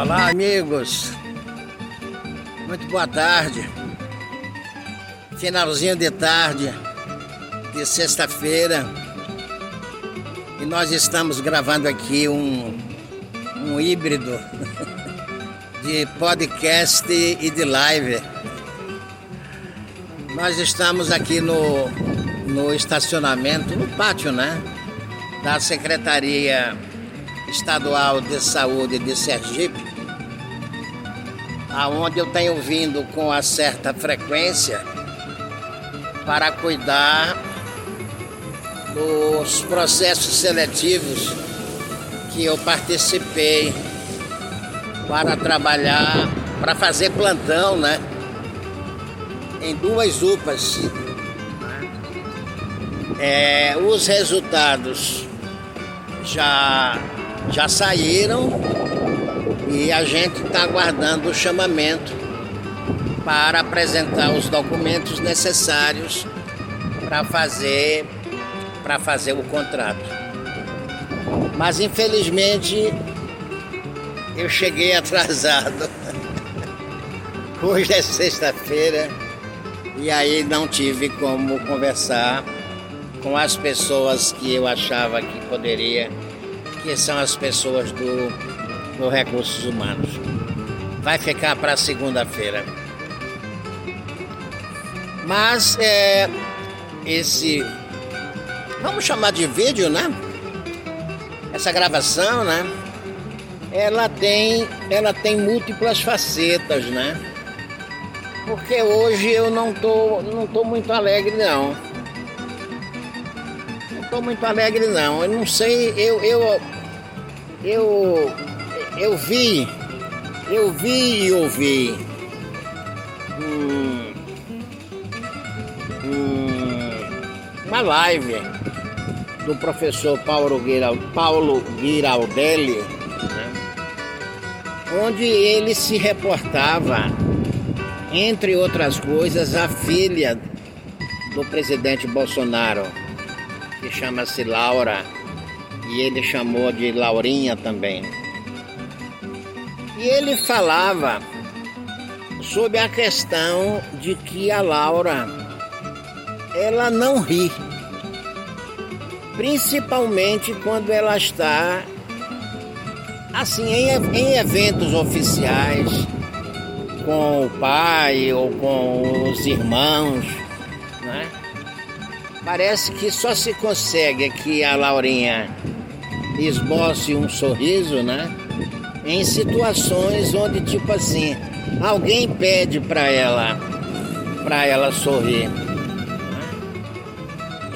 Olá, amigos. Muito boa tarde. Finalzinho de tarde de sexta-feira. E nós estamos gravando aqui um, um híbrido de podcast e de live. Nós estamos aqui no, no estacionamento, no pátio, né? Da Secretaria Estadual de Saúde de Sergipe, aonde eu tenho vindo com uma certa frequência para cuidar dos processos seletivos que eu participei para trabalhar, para fazer plantão, né? Em duas UPAs. É, os resultados já já saíram e a gente está aguardando o chamamento para apresentar os documentos necessários para fazer para fazer o contrato. Mas infelizmente eu cheguei atrasado. Hoje é sexta-feira e aí não tive como conversar com as pessoas que eu achava que poderia que são as pessoas do, do Recursos Humanos. Vai ficar para segunda-feira. Mas é, esse. Vamos chamar de vídeo, né? Essa gravação, né? Ela tem, ela tem múltiplas facetas, né? Porque hoje eu não tô, não tô muito alegre não tô muito alegre não. Eu não sei, eu eu eu eu vi, eu vi e ouvi hum, hum, uma live do professor Paulo, Giral, Paulo Giraldelli, né, onde ele se reportava, entre outras coisas, a filha do presidente Bolsonaro que chama-se Laura e ele chamou de Laurinha também. E ele falava sobre a questão de que a Laura ela não ri, principalmente quando ela está assim em, em eventos oficiais com o pai ou com os irmãos, né? Parece que só se consegue que a Laurinha esboce um sorriso, né? Em situações onde, tipo assim, alguém pede para ela, para ela sorrir.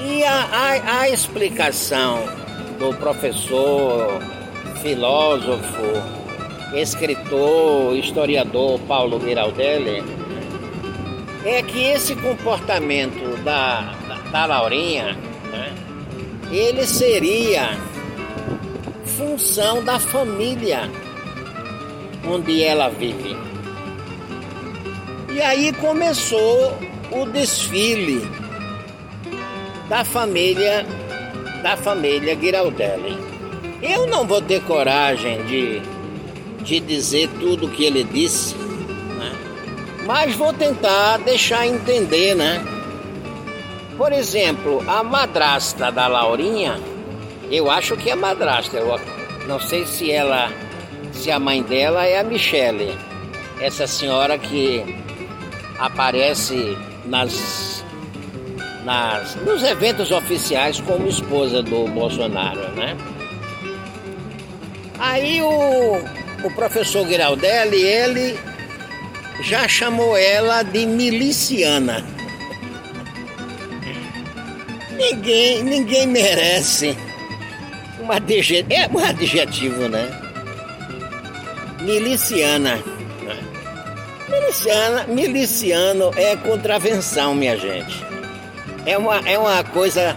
E a, a, a explicação do professor, filósofo, escritor, historiador Paulo Giraldelli é que esse comportamento da, da Laurinha, né, ele seria função da família onde ela vive. E aí começou o desfile da família da família Giraldelli. Eu não vou ter coragem de, de dizer tudo o que ele disse, né? mas vou tentar deixar entender, né? Por exemplo, a madrasta da Laurinha, eu acho que é madrasta. Eu não sei se ela, se a mãe dela é a Michele, essa senhora que aparece nas, nas, nos eventos oficiais como esposa do Bolsonaro, né? Aí o, o professor Giraldelli, ele já chamou ela de miliciana. Ninguém, ninguém merece um adjetivo, é um adjetivo, né? Miliciana. Miliciana, miliciano é contravenção, minha gente. É uma, é uma coisa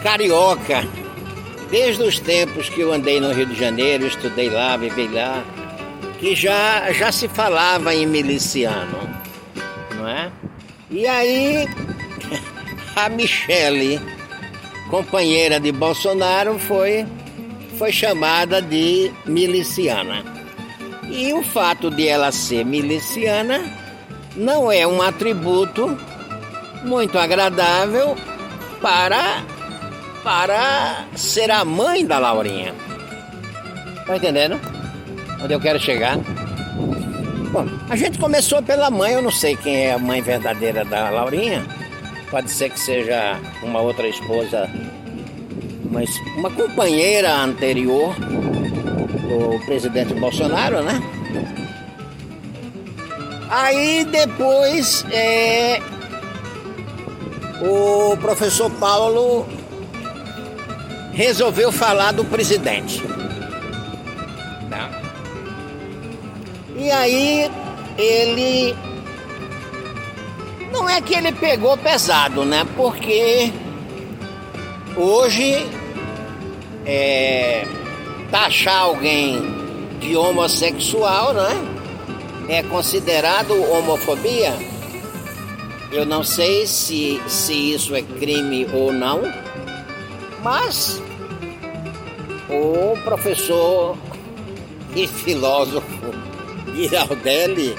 carioca. Desde os tempos que eu andei no Rio de Janeiro, estudei lá, vivi lá, que já, já se falava em miliciano, não é? E aí a Michele, companheira de Bolsonaro, foi, foi chamada de miliciana. E o fato de ela ser miliciana não é um atributo muito agradável para para ser a mãe da Laurinha. Tá entendendo? Onde eu quero chegar? Bom, a gente começou pela mãe, eu não sei quem é a mãe verdadeira da Laurinha. Pode ser que seja uma outra esposa, uma, uma companheira anterior do presidente Bolsonaro, né? Aí depois é, o professor Paulo resolveu falar do presidente. Tá? E aí ele. Não é que ele pegou pesado, né? Porque hoje é, taxar alguém de homossexual, né? É considerado homofobia. Eu não sei se, se isso é crime ou não, mas o professor e filósofo Giraldelli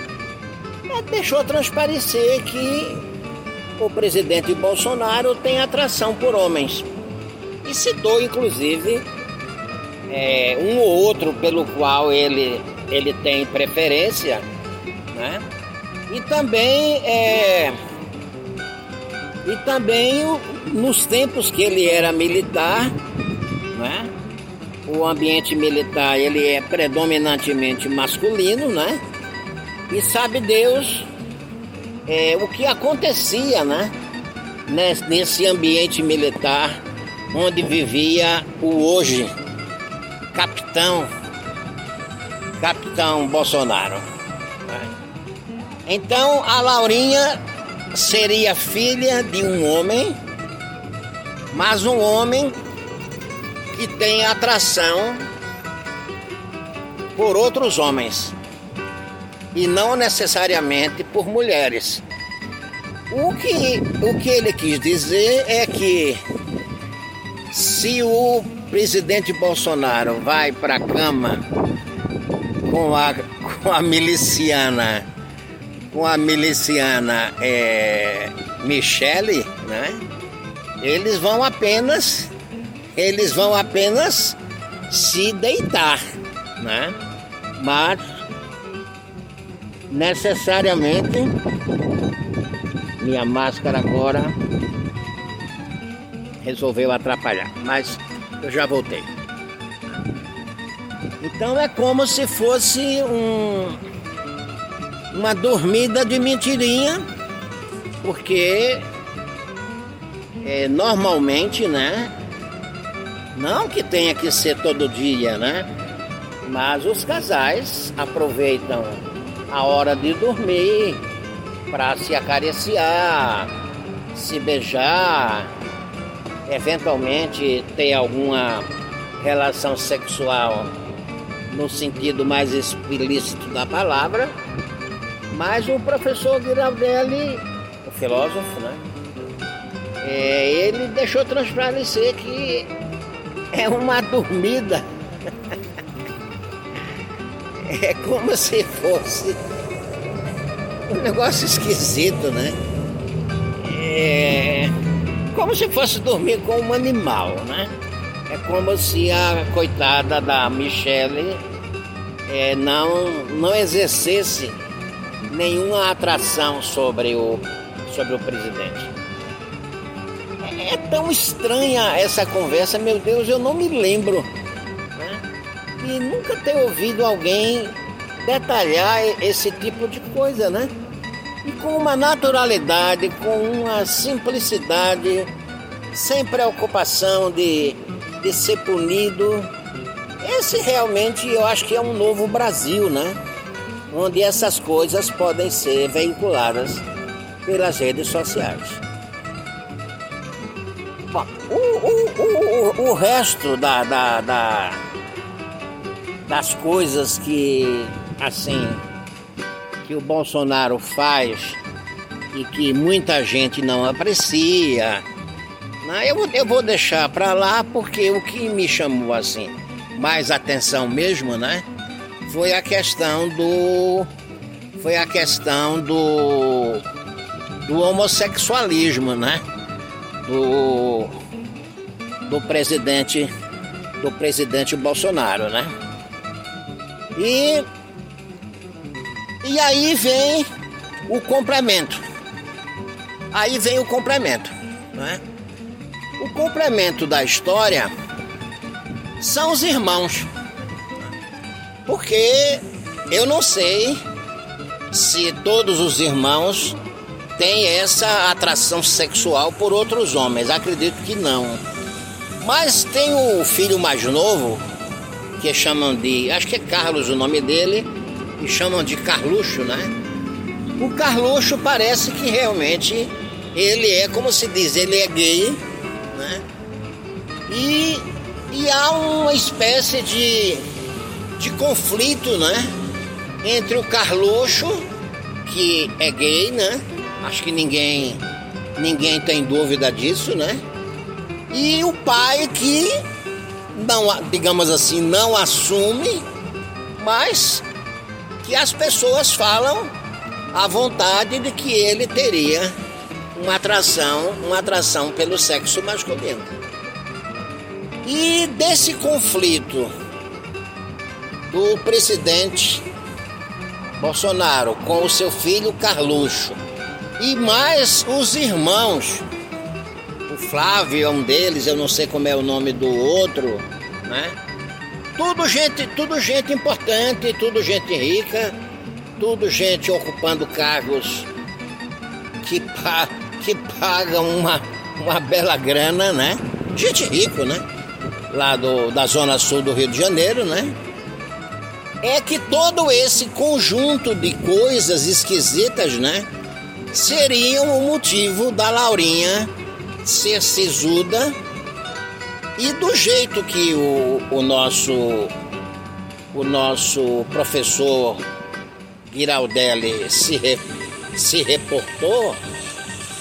é, deixou transparecer que o presidente Bolsonaro tem atração por homens. E citou, inclusive, é, um ou outro pelo qual ele, ele tem preferência, né? E também, é, e também nos tempos que ele era militar, né? o ambiente militar ele é predominantemente masculino, né? E sabe Deus é, o que acontecia, né? Nesse ambiente militar onde vivia o hoje capitão, capitão Bolsonaro. Então a Laurinha seria filha de um homem, mas um homem que tem atração por outros homens e não necessariamente por mulheres. O que, o que ele quis dizer é que se o presidente Bolsonaro vai para a cama com a, com a miliciana, com a miliciana é, Michele, né? Eles vão apenas eles vão apenas se deitar, né? Mas necessariamente minha máscara agora resolveu atrapalhar, mas eu já voltei. Então é como se fosse um, uma dormida de mentirinha, porque é, normalmente, né? Não que tenha que ser todo dia, né? Mas os casais aproveitam a hora de dormir para se acariciar, se beijar, eventualmente ter alguma relação sexual no sentido mais explícito da palavra. Mas o professor Giraldelli, o filósofo, né? É, ele deixou transparecer que é uma dormida. É como se fosse um negócio esquisito, né? É como se fosse dormir com um animal, né? É como se a coitada da Michelle é, não, não exercesse nenhuma atração sobre o, sobre o presidente. É tão estranha essa conversa, meu Deus, eu não me lembro. Né? E nunca ter ouvido alguém detalhar esse tipo de coisa, né? E com uma naturalidade, com uma simplicidade, sem preocupação de, de ser punido. Esse realmente eu acho que é um novo Brasil, né? Onde essas coisas podem ser veiculadas pelas redes sociais. Bom, o, o, o, o resto da, da, da, das coisas que, assim, que o Bolsonaro faz e que muita gente não aprecia, eu, vou, eu vou deixar para lá porque o que me chamou, assim, mais atenção mesmo, né? foi a questão do foi a questão do do homossexualismo, né? Do do presidente do presidente Bolsonaro, né? E e aí vem o complemento. Aí vem o complemento, né? O complemento da história são os irmãos. Porque eu não sei se todos os irmãos têm essa atração sexual por outros homens. Acredito que não. Mas tem o filho mais novo, que chamam de. Acho que é Carlos o nome dele, e chamam de Carluxo, né? O Carluxo parece que realmente ele é, como se diz, ele é gay, né? E, e há uma espécie de de conflito, né? Entre o Carluxo, que é gay, né? Acho que ninguém ninguém tem dúvida disso, né? E o pai que não, digamos assim, não assume, mas que as pessoas falam à vontade de que ele teria uma atração, uma atração pelo sexo masculino. E desse conflito do presidente Bolsonaro com o seu filho Carluxo e mais os irmãos. O Flávio é um deles, eu não sei como é o nome do outro, né? Tudo gente, tudo gente importante, tudo gente rica, tudo gente ocupando cargos que, pa, que pagam uma, uma bela grana, né? Gente rico, né? Lá do, da zona sul do Rio de Janeiro, né? é que todo esse conjunto de coisas esquisitas, né, seriam o motivo da Laurinha ser sisuda e do jeito que o, o nosso o nosso professor Giraldelli se, re, se reportou,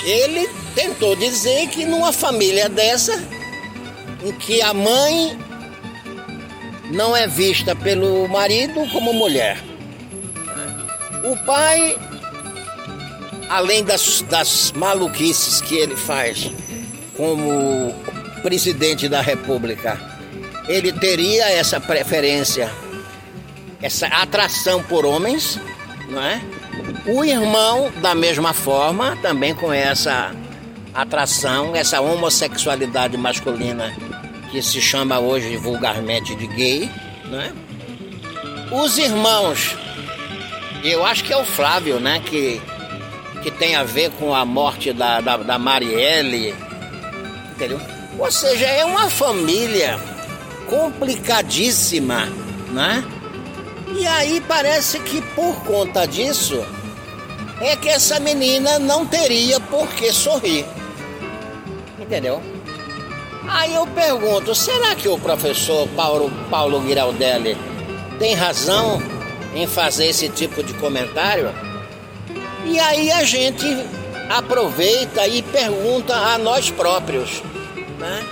ele tentou dizer que numa família dessa, em que a mãe não é vista pelo marido como mulher. O pai, além das, das maluquices que ele faz como presidente da República, ele teria essa preferência, essa atração por homens, não é? O irmão, da mesma forma, também com essa atração, essa homossexualidade masculina que se chama hoje vulgarmente de gay, né? Os irmãos, eu acho que é o Flávio, né? Que, que tem a ver com a morte da, da, da Marielle, entendeu? Ou seja, é uma família complicadíssima, né? E aí parece que por conta disso é que essa menina não teria por que sorrir. Entendeu? Aí eu pergunto, será que o professor Paulo, Paulo Giraldelli tem razão em fazer esse tipo de comentário? E aí a gente aproveita e pergunta a nós próprios, né?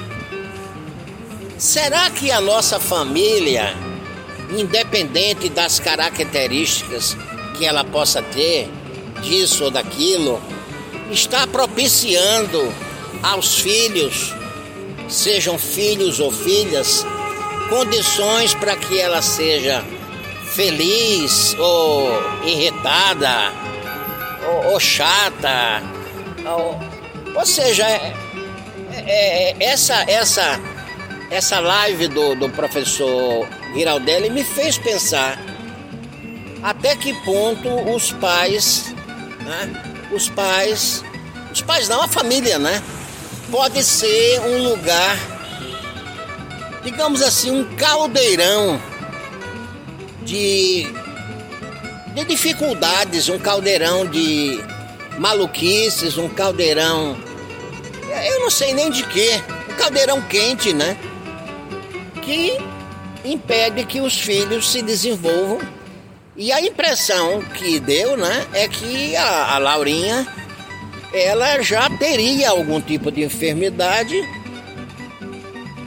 Será que a nossa família, independente das características que ela possa ter, disso ou daquilo, está propiciando aos filhos sejam filhos ou filhas, condições para que ela seja feliz ou irritada ou, ou chata. Ou, ou seja, é, é, é, essa, essa, essa live do, do professor Giraldelli me fez pensar até que ponto os pais, né, os pais, os pais não, a família, né? pode ser um lugar, digamos assim, um caldeirão de, de dificuldades, um caldeirão de maluquices, um caldeirão, eu não sei nem de quê, um caldeirão quente, né? Que impede que os filhos se desenvolvam. E a impressão que deu, né, é que a, a Laurinha ela já teria algum tipo de enfermidade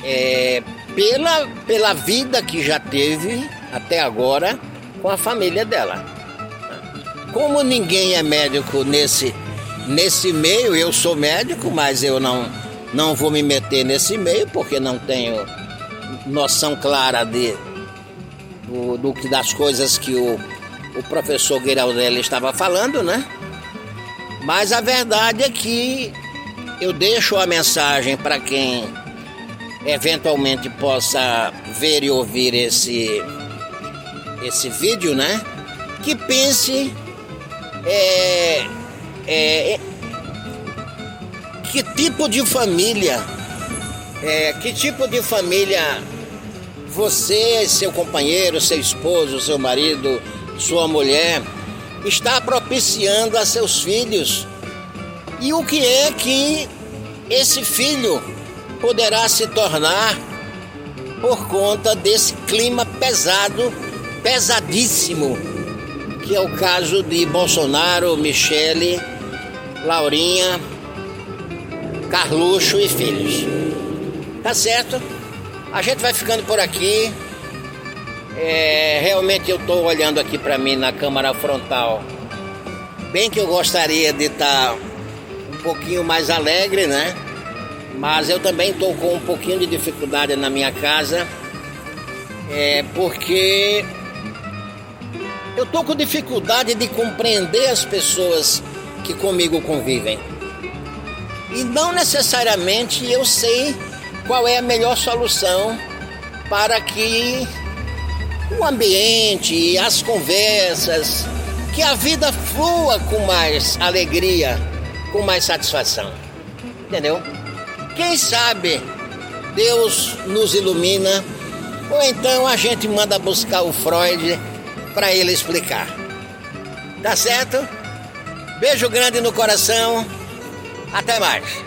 é, pela, pela vida que já teve até agora com a família dela. Como ninguém é médico nesse, nesse meio, eu sou médico, mas eu não, não vou me meter nesse meio porque não tenho noção clara de, do, do, das coisas que o, o professor Guiraldelli estava falando, né? Mas a verdade é que eu deixo a mensagem para quem eventualmente possa ver e ouvir esse esse vídeo, né? Que pense é, é, é que tipo de família, é, que tipo de família você, seu companheiro, seu esposo, seu marido, sua mulher está propiciando a seus filhos? E o que é que esse filho poderá se tornar por conta desse clima pesado, pesadíssimo, que é o caso de Bolsonaro, Michele, Laurinha, Carluxo e filhos. Tá certo? A gente vai ficando por aqui. É, realmente eu estou olhando aqui para mim na câmara frontal. Bem que eu gostaria de estar tá um pouquinho mais alegre, né? Mas eu também estou com um pouquinho de dificuldade na minha casa, é, porque eu estou com dificuldade de compreender as pessoas que comigo convivem. E não necessariamente eu sei qual é a melhor solução para que o ambiente, as conversas, que a vida flua com mais alegria, com mais satisfação. Entendeu? Quem sabe Deus nos ilumina, ou então a gente manda buscar o Freud para ele explicar. Tá certo? Beijo grande no coração. Até mais.